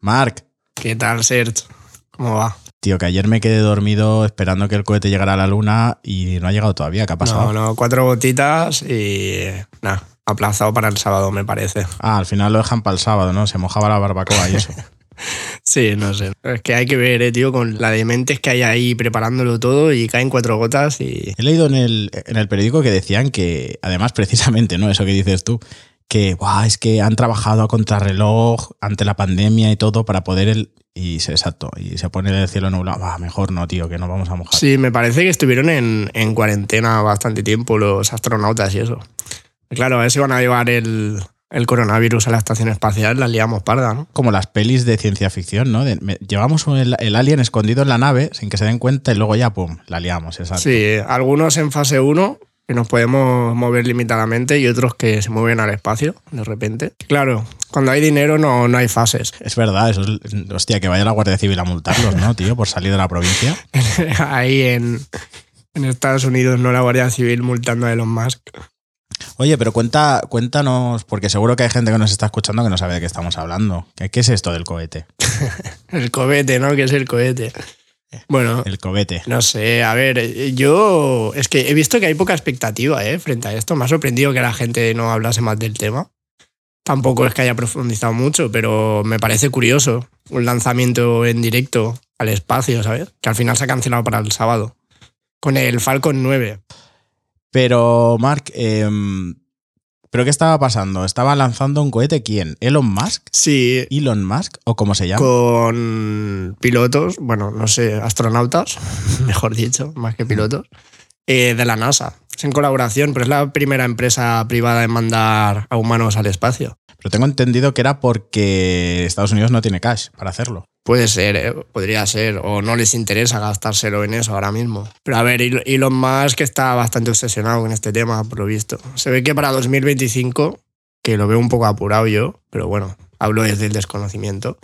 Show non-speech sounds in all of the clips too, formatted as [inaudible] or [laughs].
Marc. ¿Qué tal, Serge? ¿Cómo va? Tío, que ayer me quedé dormido esperando que el cohete llegara a la luna y no ha llegado todavía. ¿Qué ha pasado? No, no, cuatro gotitas y nada, aplazado para el sábado, me parece. Ah, al final lo dejan para el sábado, ¿no? Se mojaba la barbacoa y eso. [laughs] sí, no sé. Es que hay que ver, eh, tío, con la de mentes que hay ahí preparándolo todo y caen cuatro gotas y... He leído en el, en el periódico que decían que, además, precisamente, ¿no? Eso que dices tú, que es que han trabajado a contrarreloj ante la pandemia y todo para poder el, y se, exacto, y se pone el cielo nublado. Mejor no, tío, que no vamos a mojar. Sí, me parece que estuvieron en, en cuarentena bastante tiempo los astronautas y eso. Claro, a ver si van a llevar el, el coronavirus a la estación espacial, la liamos parda, ¿no? Como las pelis de ciencia ficción, ¿no? De, me, llevamos el, el, alien escondido en la nave sin que se den cuenta y luego ya, pum, la liamos, exacto. Sí, algunos en fase 1 que nos podemos mover limitadamente y otros que se mueven al espacio de repente. Claro, cuando hay dinero no, no hay fases. Es verdad, eso es, hostia, que vaya la Guardia Civil a multarlos, ¿no, tío? Por salir de la provincia. [laughs] Ahí en, en Estados Unidos, no la Guardia Civil multando a Elon Musk. Oye, pero cuenta, cuéntanos, porque seguro que hay gente que nos está escuchando que no sabe de qué estamos hablando. ¿Qué, qué es esto del cohete? [laughs] el cohete, ¿no? ¿Qué es el cohete? Bueno, el cobete. No sé, a ver, yo es que he visto que hay poca expectativa ¿eh? frente a esto. Me ha sorprendido que la gente no hablase más del tema. Tampoco es que haya profundizado mucho, pero me parece curioso un lanzamiento en directo al espacio, ¿sabes? Que al final se ha cancelado para el sábado. Con el Falcon 9. Pero, Mark, eh, ¿Pero qué estaba pasando? ¿Estaba lanzando un cohete quién? ¿Elon Musk? Sí. ¿Elon Musk? ¿O cómo se llama? Con pilotos, bueno, no sé, astronautas, [laughs] mejor dicho, más que pilotos, eh, de la NASA. Es en colaboración, pero es la primera empresa privada en mandar a humanos al espacio. Pero tengo entendido que era porque Estados Unidos no tiene cash para hacerlo. Puede ser, ¿eh? podría ser, o no les interesa gastárselo en eso ahora mismo. Pero a ver, Elon Musk está bastante obsesionado con este tema, por lo visto. Se ve que para 2025, que lo veo un poco apurado yo, pero bueno, hablo desde el desconocimiento,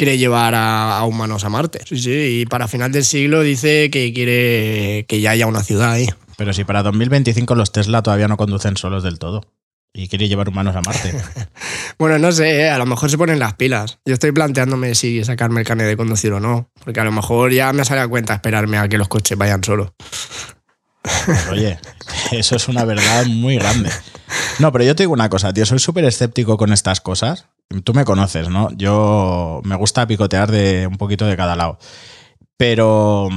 quiere llevar a, a humanos a Marte. Sí, sí, y para final del siglo dice que quiere que ya haya una ciudad ahí. Pero si para 2025 los Tesla todavía no conducen solos del todo y quiere llevar humanos a Marte. [laughs] bueno, no sé, ¿eh? a lo mejor se ponen las pilas. Yo estoy planteándome si sacarme el carnet de conducir o no, porque a lo mejor ya me sale a cuenta esperarme a que los coches vayan solos. Pues oye, eso es una verdad muy grande. No, pero yo te digo una cosa, tío, soy súper escéptico con estas cosas. Tú me conoces, ¿no? Yo me gusta picotear de un poquito de cada lado. Pero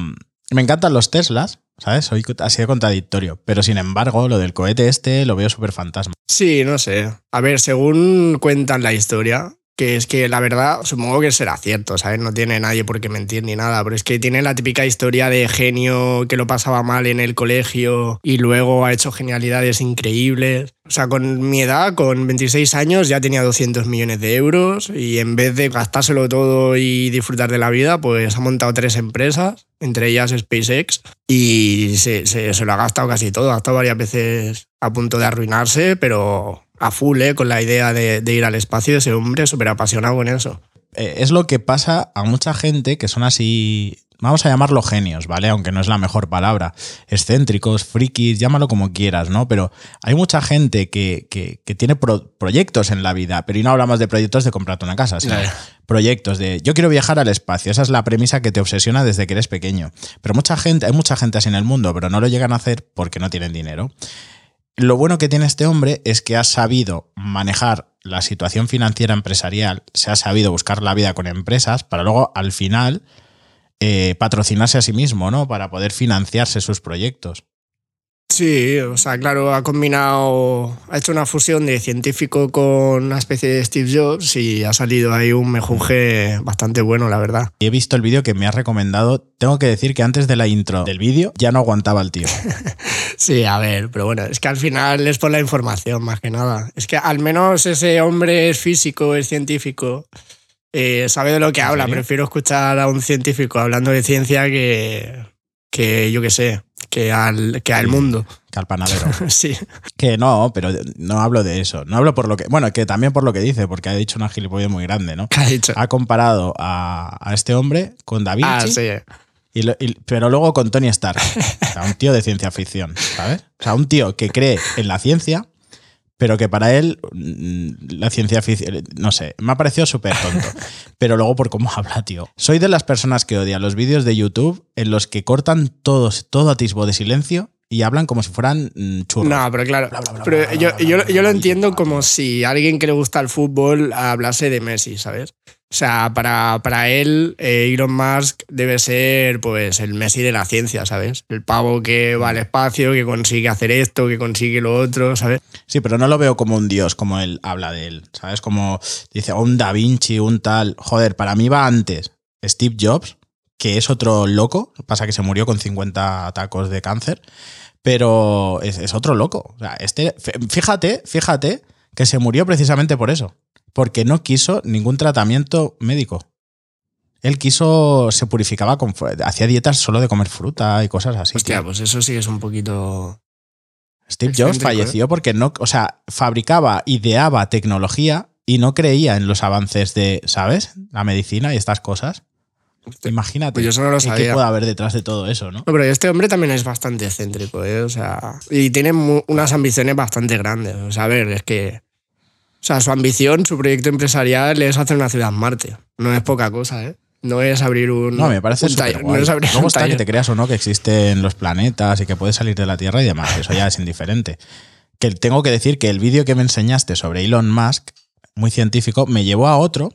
me encantan los Teslas, ¿sabes? Soy así de contradictorio. Pero sin embargo, lo del cohete este lo veo súper fantasma. Sí, no sé. A ver, según cuentan la historia, que es que la verdad, supongo que será cierto, ¿sabes? No tiene nadie por qué mentir ni nada, pero es que tiene la típica historia de genio que lo pasaba mal en el colegio y luego ha hecho genialidades increíbles. O sea, con mi edad, con 26 años, ya tenía 200 millones de euros y en vez de gastárselo todo y disfrutar de la vida, pues ha montado tres empresas, entre ellas SpaceX, y se, se, se lo ha gastado casi todo. Ha estado varias veces a punto de arruinarse, pero a full ¿eh? con la idea de, de ir al espacio, ese hombre súper apasionado con eso. Eh, es lo que pasa a mucha gente que son así, vamos a llamarlo genios, ¿vale? Aunque no es la mejor palabra. Excéntricos, frikis, llámalo como quieras, ¿no? Pero hay mucha gente que, que, que tiene pro proyectos en la vida, pero y no hablamos de proyectos de comprarte una casa, sino proyectos de yo quiero viajar al espacio. Esa es la premisa que te obsesiona desde que eres pequeño. Pero mucha gente, hay mucha gente así en el mundo, pero no lo llegan a hacer porque no tienen dinero. Lo bueno que tiene este hombre es que ha sabido manejar la situación financiera empresarial, se ha sabido buscar la vida con empresas para luego al final eh, patrocinarse a sí mismo, ¿no? Para poder financiarse sus proyectos. Sí, o sea, claro, ha combinado, ha hecho una fusión de científico con una especie de Steve Jobs y ha salido ahí un mejunje bastante bueno, la verdad. Y he visto el vídeo que me has recomendado. Tengo que decir que antes de la intro del vídeo ya no aguantaba el tío. [laughs] sí, a ver, pero bueno, es que al final es por la información más que nada. Es que al menos ese hombre es físico, es científico. Eh, sabe de lo que habla. Prefiero escuchar a un científico hablando de ciencia que, que yo qué sé, que al, que al mundo. Que al panadero. [laughs] sí. Que no, pero no hablo de eso. No hablo por lo que. Bueno, que también por lo que dice, porque ha dicho una gilipollez muy grande, ¿no? ¿Qué [laughs] ha dicho? Ha comparado a, a este hombre con David. Ah, sí. Y lo, y, pero luego con Tony Stark. [laughs] O sea, un tío de ciencia ficción, ¿sabes? O sea, un tío que cree en la ciencia, pero que para él mm, la ciencia ficción, no sé, me ha parecido súper tonto. [laughs] pero luego por cómo habla, tío. Soy de las personas que odian los vídeos de YouTube en los que cortan todos, todo atisbo de silencio y hablan como si fueran mm, churros. No, pero claro. Bla, bla, bla, pero yo, yo- yo lo entiendo como si alguien que le gusta el fútbol hablase de Messi, ¿sabes? O sea, para, para él, eh, Elon Musk debe ser pues el Messi de la ciencia, ¿sabes? El pavo que va al espacio, que consigue hacer esto, que consigue lo otro, ¿sabes? Sí, pero no lo veo como un dios, como él habla de él. ¿Sabes? Como dice, un Da Vinci, un tal. Joder, para mí va antes Steve Jobs, que es otro loco. Pasa que se murió con 50 tacos de cáncer. Pero es, es otro loco. O sea, este, fíjate, fíjate que se murió precisamente por eso. Porque no quiso ningún tratamiento médico. Él quiso, se purificaba con, hacía dietas solo de comer fruta y cosas así. Hostia, tío. pues eso sí es un poquito. Steve Jobs ¿eh? falleció porque no, o sea, fabricaba, ideaba tecnología y no creía en los avances de, ¿sabes? La medicina y estas cosas. Imagínate Pues yo eso no lo qué- qué sabía. puede haber detrás de todo eso, ¿no? No, pero este hombre también es bastante excéntrico, ¿eh? O sea, y tiene unas ambiciones bastante grandes. O sea, a ver, es que. O sea, su ambición, su proyecto empresarial es hacer una ciudad en Marte. No es poca cosa, ¿eh? No es abrir un. No, me parece un taller. No es abrir Luego un está que te creas o no que existen los planetas y que puedes salir de la Tierra y demás. Eso ya es indiferente. Que tengo que decir que el vídeo que me enseñaste sobre Elon Musk, muy científico, me llevó a otro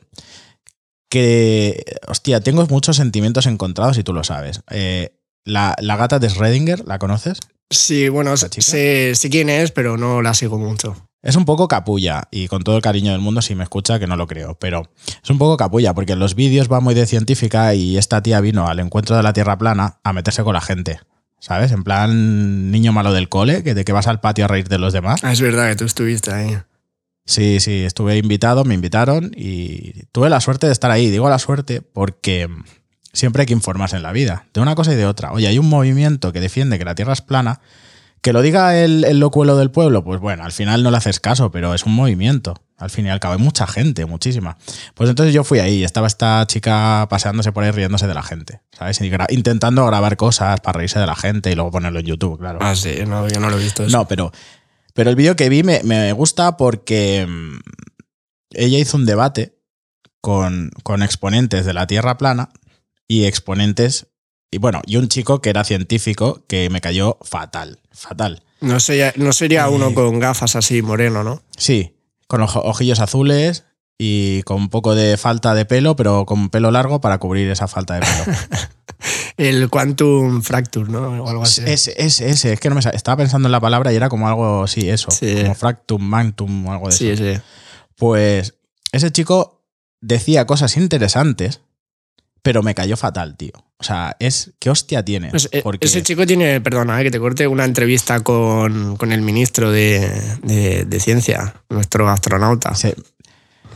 que, hostia, tengo muchos sentimientos encontrados y tú lo sabes. Eh, la, la gata de Schrödinger, ¿la conoces? Sí, bueno, ¿La sé, sé quién es, pero no la sigo mucho. Es un poco capulla y con todo el cariño del mundo si me escucha que no lo creo, pero es un poco capulla porque en los vídeos va muy de científica y esta tía vino al encuentro de la Tierra plana a meterse con la gente, ¿sabes? En plan niño malo del cole, que de que vas al patio a reír de los demás. Ah, es verdad que tú estuviste ahí. Sí, sí, estuve invitado, me invitaron y tuve la suerte de estar ahí. Digo la suerte porque siempre hay que informarse en la vida, de una cosa y de otra. Oye, hay un movimiento que defiende que la Tierra es plana. Que lo diga el, el locuelo del pueblo, pues bueno, al final no le haces caso, pero es un movimiento. Al fin y al cabo, hay mucha gente, muchísima. Pues entonces yo fui ahí y estaba esta chica paseándose por ahí riéndose de la gente, ¿sabes? Y gra- intentando grabar cosas para reírse de la gente y luego ponerlo en YouTube, claro. Ah, sí, no, yo no lo he visto eso. No, pero, pero el vídeo que vi me, me gusta porque mm, ella hizo un debate con, con exponentes de la Tierra plana y exponentes, y bueno, y un chico que era científico que me cayó fatal, fatal. No, sería, no sería Eh. uno con gafas así moreno, ¿no? Sí, con ojo- ojillos azules y con un poco de falta de pelo, pero con pelo largo para cubrir esa falta de pelo. [laughs] El Quantum Fracture, ¿no? O algo así. Ese, ese, ese, es que no me estaba pensando en la palabra y era como algo, sí, eso, Sí. como fractum, manctum o algo de eso. sí, sí. Pues ese chico decía cosas interesantes, pero me cayó fatal, tío. O sea, es qué hostia tiene. Pues, eh, porque Ese chico tiene, perdona, eh, que te corte una entrevista con, con el ministro de, de- de Ciencia, nuestro astronauta.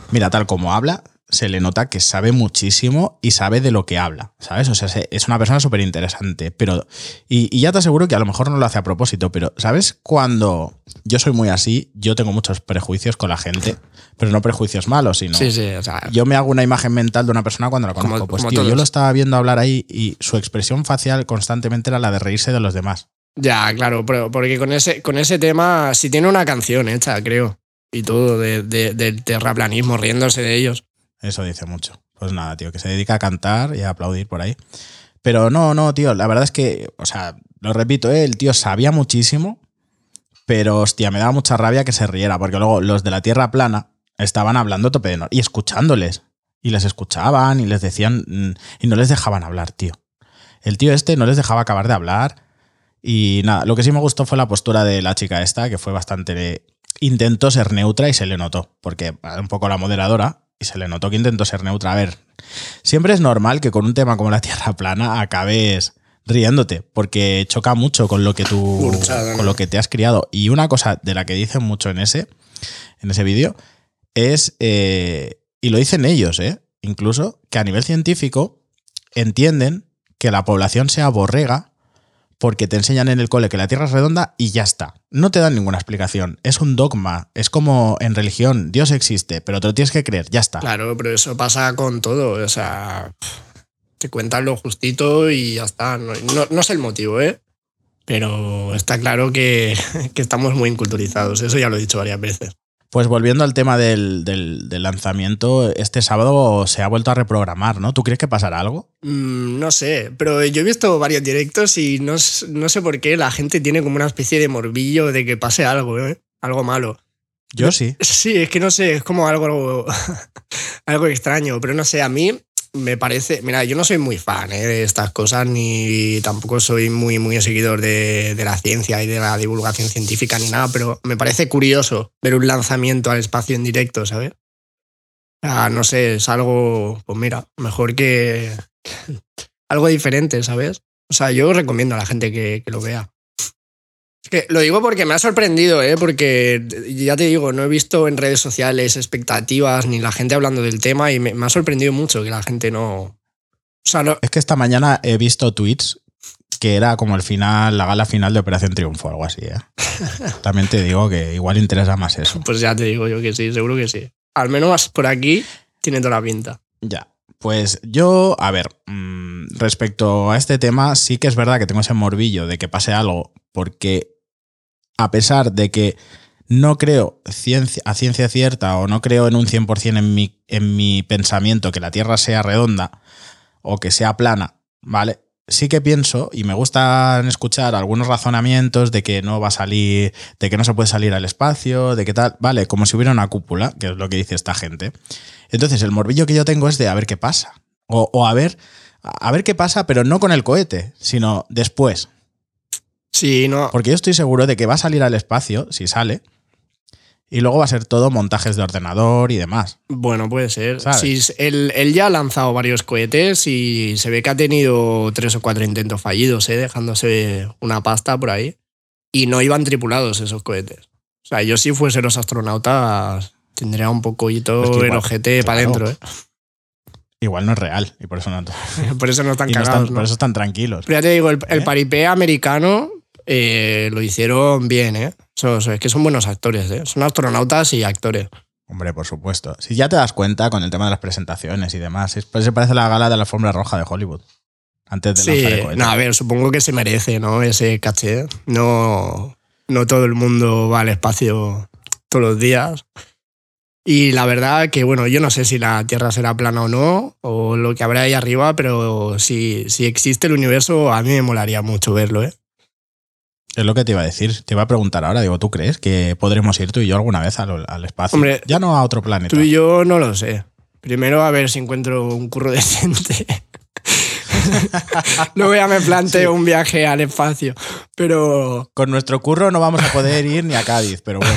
mira, tal como habla, se le nota que sabe muchísimo y sabe de lo que habla, ¿sabes? O sea, se- es una persona súper interesante, pero... Y, y ya te aseguro que a lo mejor no lo hace a propósito, pero ¿sabes cuando yo soy muy así? Yo tengo muchos prejuicios con la gente, pero no prejuicios malos, sino... Sí, sí, o sea, Yo me hago una imagen mental de una persona cuando la Como- conozco. pues como tío, yo lo estaba viendo hablar ahí y su expresión facial constantemente era la de reírse de los demás. ya, claro, pero porque con ese, con ese tema, si tiene una canción hecha, creo, y todo, de, de- del terraplanismo, riéndose de ellos. Eso dice mucho. Pues nada, tío, que se dedica a cantar y a aplaudir por ahí. Pero no, no, tío, la verdad es que, o sea, lo repito, ¿eh? el tío sabía muchísimo, pero hostia, me daba mucha rabia que se riera, porque luego los de la Tierra plana estaban hablando tope de y escuchándoles. Y les escuchaban y les decían, mm, y no les dejaban hablar, tío. El tío este no les dejaba acabar de hablar. Y nada, lo que sí me gustó fue la postura de la chica esta, que fue bastante... Intentó ser neutra y se le notó, porque un poco la moderadora, y se le notó que intentó ser neutra. A ver, siempre es normal que con un tema como la Tierra plana acabes riéndote, porque choca mucho con lo que tú, con lo que te has criado. Y una cosa de la que dicen mucho en ese, en ese vídeo, es, eh, y lo dicen ellos, ¿eh? incluso, que a nivel científico entienden que la población sea borrega porque te enseñan en el cole que la Tierra es redonda y ya está. No te dan ninguna explicación. Es un dogma. Es como en religión. Dios existe, pero te lo tienes que creer. Ya está. Claro, pero eso pasa con todo, o sea, te cuentan lo justito y ya está. No, no, no sé el motivo, ¿eh? Pero está claro que, [laughs] que estamos muy inculturizados, eso ya lo he dicho varias veces. Pues volviendo al tema del, del- del lanzamiento, este sábado se ha vuelto a reprogramar, ¿no? ¿Tú crees que pasará algo? Mm, no sé, pero yo he visto varios directos y no, no sé por qué la gente tiene como una especie de morbillo de que pase algo, ¿eh? algo malo. Yo sí. [laughs] Sí, es que no sé, es como algo, [laughs] algo extraño, pero no sé, a mí me parece, mira, yo no soy muy fan ¿eh? de estas cosas, ni tampoco soy muy, muy seguidor de, de la ciencia y de la divulgación científica ni nada, pero me parece curioso ver un lanzamiento al espacio en directo, ¿sabes? Ah, no sé, es algo, pues mira, mejor que [laughs] algo diferente, ¿sabes? O sea, yo recomiendo a la gente que, que lo vea. Que lo digo porque me ha sorprendido, ¿eh? porque ya te digo, no he visto en redes sociales expectativas ni la gente hablando del tema y me, me ha sorprendido mucho que la gente no... O sea, no, Es que esta mañana he visto tweets que era como el final, la gala final de Operación Triunfo, algo así, ¿eh? [laughs] También te digo que igual interesa más eso. pues ya te digo yo que sí, seguro que sí. Al menos por aquí tiene toda la pinta. Ya. Pues yo, a ver, mm, respecto a este tema, sí que es verdad que tengo ese morbillo de que pase algo, porque a pesar de que no creo ciencia, a ciencia cierta o no creo en un 100% en mi, en mi pensamiento que la Tierra sea redonda o que sea plana, ¿vale? Sí que pienso y me gustan escuchar algunos razonamientos de que no va a salir, de que no se puede salir al espacio, de que tal, vale, como si hubiera una cúpula, que es lo que dice esta gente. Entonces, el morbillo que yo tengo es de a ver qué pasa. O, o a ver, a ver qué pasa, pero no con el cohete, sino después. Sí, no. Porque yo estoy seguro de que va a salir al espacio, si sale, y luego va a ser todo montajes de ordenador y demás. Bueno, puede ser. Sí, él, él ya ha lanzado varios cohetes y se ve que ha tenido tres o cuatro intentos fallidos, ¿eh? dejándose una pasta por ahí. Y no iban tripulados esos cohetes. O sea, yo si fuese los astronautas tendría un poquito Es que el ojete para adentro. ¿eh? Igual no es real, y por eso no, [laughs] Por eso no están y no cagados. están, ¿no? por eso están tranquilos. Pero ya te digo, el, el ¿Eh? paripé americano eh, lo hicieron bien, ¿eh? Es que son buenos actores, ¿eh? Son astronautas y actores. Hombre, por supuesto. Si ya te das cuenta con el tema de las presentaciones y demás, es- pues se parece a la gala de la alfombra roja de Hollywood. Antes de Sí, lanzar el no, a ver, supongo que se merece, ¿no? Ese caché. No, no todo el mundo va al espacio todos los días. Y la verdad que, bueno, yo no sé si la Tierra será plana o no, o lo que habrá ahí arriba, pero si, si existe el universo, a mí me molaría mucho verlo, ¿eh? Es lo que te iba a decir. Te iba a preguntar ahora. Digo, ¿tú crees que podremos ir tú y yo alguna vez al, al espacio? Hombre, ya no a otro planeta. Tú y yo no lo sé. Primero a ver si encuentro un curro decente. [laughs] Luego ya me planteo un viaje al espacio. Pero Con nuestro curro no vamos a poder ir ni a Cádiz, pero bueno.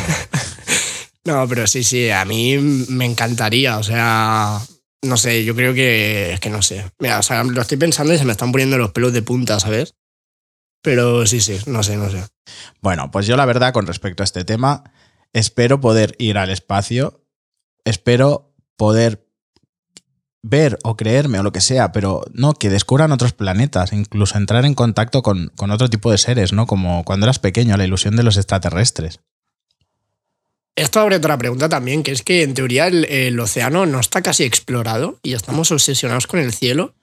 [laughs] no, pero sí, sí, a mí me encantaría. O sea, no sé, yo creo que es que no sé. Mira, o sea, lo estoy pensando y se me están poniendo los pelos de punta, ¿sabes? Pero sí, sí, no sé, no sé. Bueno, pues yo la verdad con respecto a este tema, espero poder ir al espacio, espero poder ver o creerme o lo que sea, pero no, que descubran otros planetas, incluso entrar en contacto con, con otro tipo de seres, ¿no? Como cuando eras pequeño, la ilusión de los extraterrestres. Esto abre otra pregunta también, que es que en teoría el, el océano no está casi explorado y estamos obsesionados con el cielo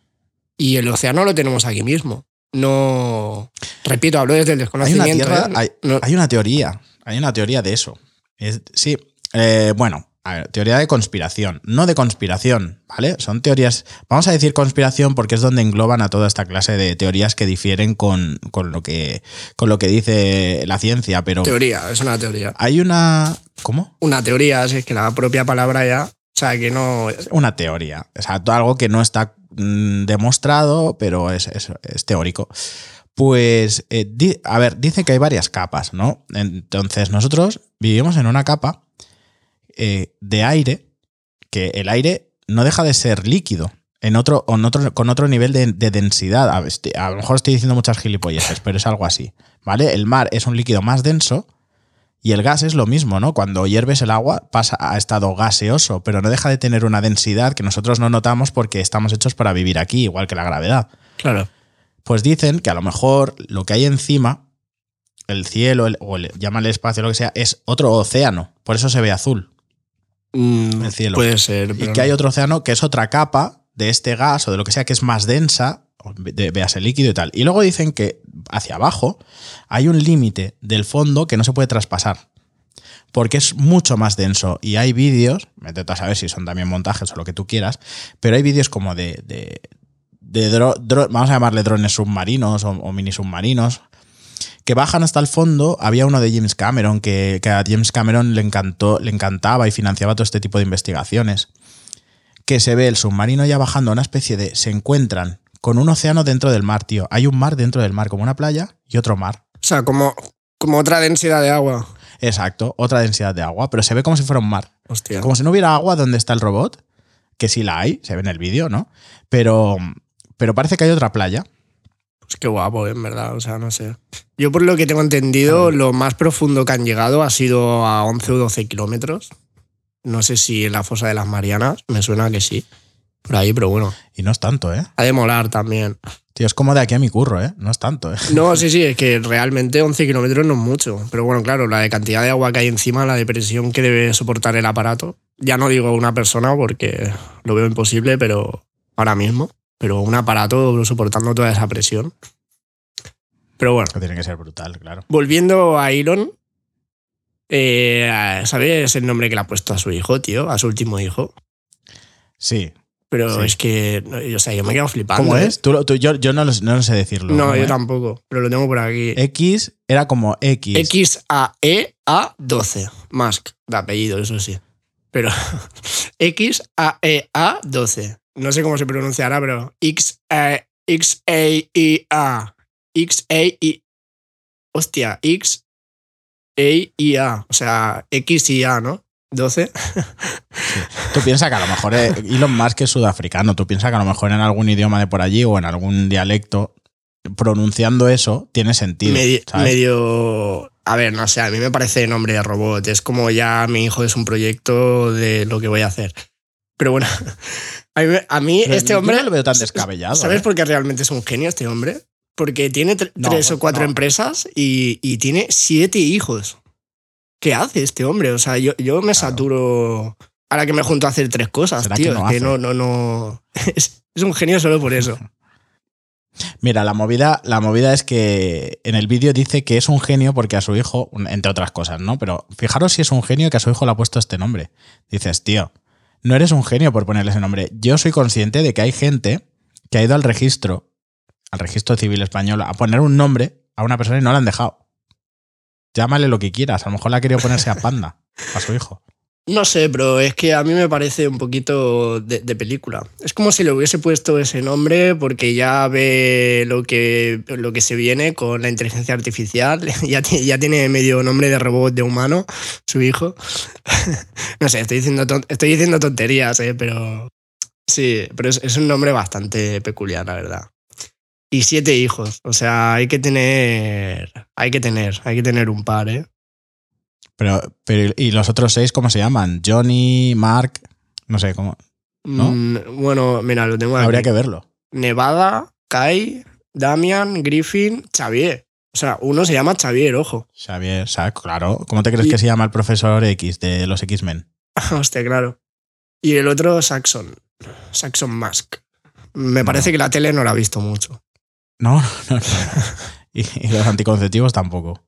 y el océano lo tenemos aquí mismo. No, repito, hablo desde el Hay una, desconocimiento. tierra, ¿eh? hay, No- hay una teoría, hay una teoría de eso. Es- sí, eh, bueno, a ver, teoría de conspiración, no de conspiración, ¿vale? Son teorías, vamos a decir conspiración porque es donde engloban a toda esta clase de teorías que difieren con, con lo, que, con lo que dice la ciencia, pero teoría, es una teoría. hay una... ¿Cómo? Una teoría, si es que la propia palabra ya, o sea, que no... Una teoría, o sea, algo que no está mm, demostrado, pero es, es- teórico. Pues, eh, a ver, dice que hay varias capas, ¿no? Entonces, nosotros vivimos en una capa eh, de aire, que el aire no deja de ser líquido, en otro, otro, con otro nivel de, de densidad. A lo mejor estoy diciendo muchas gilipolleces, pero es algo así, ¿vale? El mar es un líquido más denso y el gas es lo mismo, ¿no? Cuando hierves el agua pasa a estado gaseoso, pero no deja de tener una densidad que nosotros no notamos porque estamos hechos para vivir aquí, igual que la gravedad. Claro. Pues dicen que a lo mejor lo que hay encima, el cielo, el- o el, llámale espacio, lo que sea, es otro océano. Por eso se ve azul. Mm, El cielo. Puede ser. Y que hay otro océano que es otra capa de este gas o de lo que sea que es más densa, veas el líquido y tal. Y luego dicen que hacia abajo, hay un límite del fondo que no se puede traspasar. Porque es mucho más denso. Y hay vídeos, vete a saber si son también montajes o lo que tú quieras, pero hay vídeos como de. de, de dro- dro- vamos a llamarle drones submarinos o, o mini submarinos, que bajan hasta el fondo. Había uno de James Cameron, que, que a James Cameron le, encantó, le encantaba y financiaba todo este tipo de investigaciones. Que se ve el submarino ya bajando a una especie de. Se encuentran con un océano dentro del mar, tío. Hay un mar dentro del mar, como una playa y otro mar. O sea, como, como otra densidad de agua. Exacto, otra densidad de agua, pero se ve como si fuera un mar. Hostia. Como si no hubiera agua donde está el robot, que sí la hay, se ve en el vídeo, ¿no? Pero, pero parece que hay otra playa. Pues qué guapo, en verdad. O sea, no sé. Yo, por lo que tengo entendido, lo más profundo que han llegado ha sido a 11 o 12 kilómetros. No sé si en la fosa de las Marianas, me suena que sí. Por ahí, pero bueno. Y no es tanto, ¿eh? Ha de molar también. Tío, es como de aquí a mi curro, ¿eh? No es tanto, ¿eh? No, sí, sí, [laughs] es que realmente 11 kilómetros no es mucho. Pero bueno, claro, la de cantidad de agua que hay encima, la de presión que debe soportar el aparato. Ya no digo una persona porque lo veo imposible, pero ahora mismo. Pero un aparato soportando toda esa presión. Pero bueno, Que tiene que ser brutal, claro. volviendo a Elon, eh, ¿sabes el nombre que le ha puesto a su hijo, tío? A su último hijo. Sí. Pero Sí. es que, o sea, yo me quedo flipando. ¿Cómo ¿eh? es? Tú, tú- yo yo no, lo, no sé decirlo. No, ¿cómo yo es? tampoco, pero lo tengo por aquí. X era como X. XAEA12. Musk, de apellido, eso sí. Pero [laughs] XAEA12. No sé cómo se pronunciará, pero X, eh, XAEA. XAI. Hostia, X A y A. O sea, X y A, ¿no? 12. Tú piensas que a lo mejor eh, Elon Musk es sudafricano. Tú piensas que a lo mejor en algún idioma de por allí o en algún dialecto, pronunciando eso, tiene sentido. medio, ¿sabes? medio- A ver, no sé, a mí me parece nombre de robot. Es como ya mi hijo es un proyecto de lo que voy a hacer. Pero bueno, [laughs] a mí, a mí este hombre. no lo veo tan descabellado. ¿Sabes ¿eh? por qué realmente es un genio este hombre? Porque tiene tre- No, tres o cuatro no. empresas y, y tiene siete hijos. ¿Qué hace este hombre? O sea, yo, yo me saturo. Ahora que me junto a hacer tres cosas, ¿Será tío. que es no que no, no, no. [laughs] Es, es un genio solo por eso. [laughs] Mira, la movida, la movida es que en el vídeo dice que es un genio porque a su hijo, entre otras cosas, ¿no? Pero fijaros si es un genio que a su hijo le ha puesto este nombre. Dices, tío, no eres un genio por ponerle ese nombre. Yo soy consciente de que hay gente que ha ido al registro, al registro civil español, a poner un nombre a una persona y no la han dejado. Llámale lo que quieras. A lo mejor le ha querido ponerse a panda, a su hijo. No sé, pero es que a mí me parece un poquito de, película. Es como si le hubiese puesto ese nombre porque ya ve lo que, lo que se viene con la inteligencia artificial. [laughs] Ya, ya tiene medio nombre de robot de humano, su hijo. [laughs] No sé, estoy diciendo, estoy diciendo tonterías, ¿eh? pero sí, pero es, es un nombre bastante peculiar, la verdad. Y siete hijos, o sea, hay que tener, hay que tener, hay que tener un par, ¿eh? Pero, pero, ¿y los otros seis cómo se llaman? Johnny, Mark, no sé cómo. ¿No? Mm, bueno, mira, lo tengo aquí. Habría que verlo. Nevada, Kai, Damian, Griffin, Xavier. O sea, uno se llama Xavier, ojo. Xavier, ¿sabes? Claro. ¿Cómo te crees Y- que se llama el profesor X de los X-Men? [laughs] Hostia, claro. Y el otro, Saxon. Saxon Mask. Me parece que la tele no la ha visto mucho. No, no, no. Y, los anticonceptivos tampoco.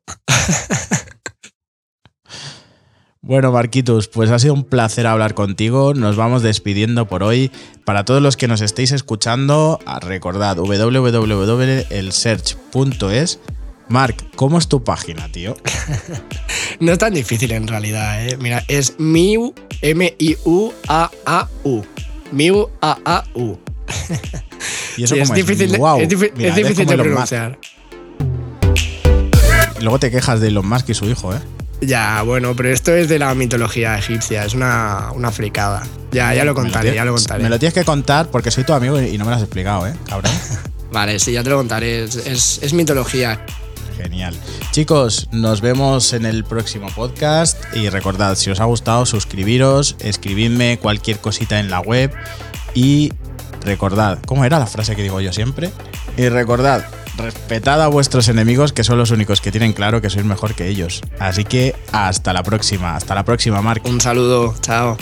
Bueno, Marquitos, pues ha sido un placer hablar contigo. Nos vamos despidiendo por hoy. Para todos los que nos estéis escuchando, ah, recordad www.elsearch.es. Marc, ¿cómo es tu página, tío? [laughs] No es tan difícil en realidad, ¿eh? Mira, es Miu, M-I-U-A-A-U. Miu, A-A-U. [laughs] Y eso Sí, es difícil, Wow. es, Mira, difícil de pronunciar. Luego te quejas de Elon Musk y su hijo, ¿eh? Ya, bueno, pero esto es de la mitología egipcia, es una, una fricada. Ya, ya lo contaré, ya lo contaré. Me lo tienes que contar porque soy tu amigo y no me lo has explicado, ¿eh? Cabrón. [laughs] Vale, sí, ya te lo contaré. Es, es- es mitología. Genial. Chicos, nos vemos en el próximo podcast y recordad, si os ha gustado, suscribiros, escribidme cualquier cosita en la web y recordad, ¿cómo era la frase que digo yo siempre? Y recordad, respetad a vuestros enemigos que son los únicos que tienen claro que sois mejor que ellos. Así que hasta la próxima, hasta la próxima, Marc. Un saludo, chao.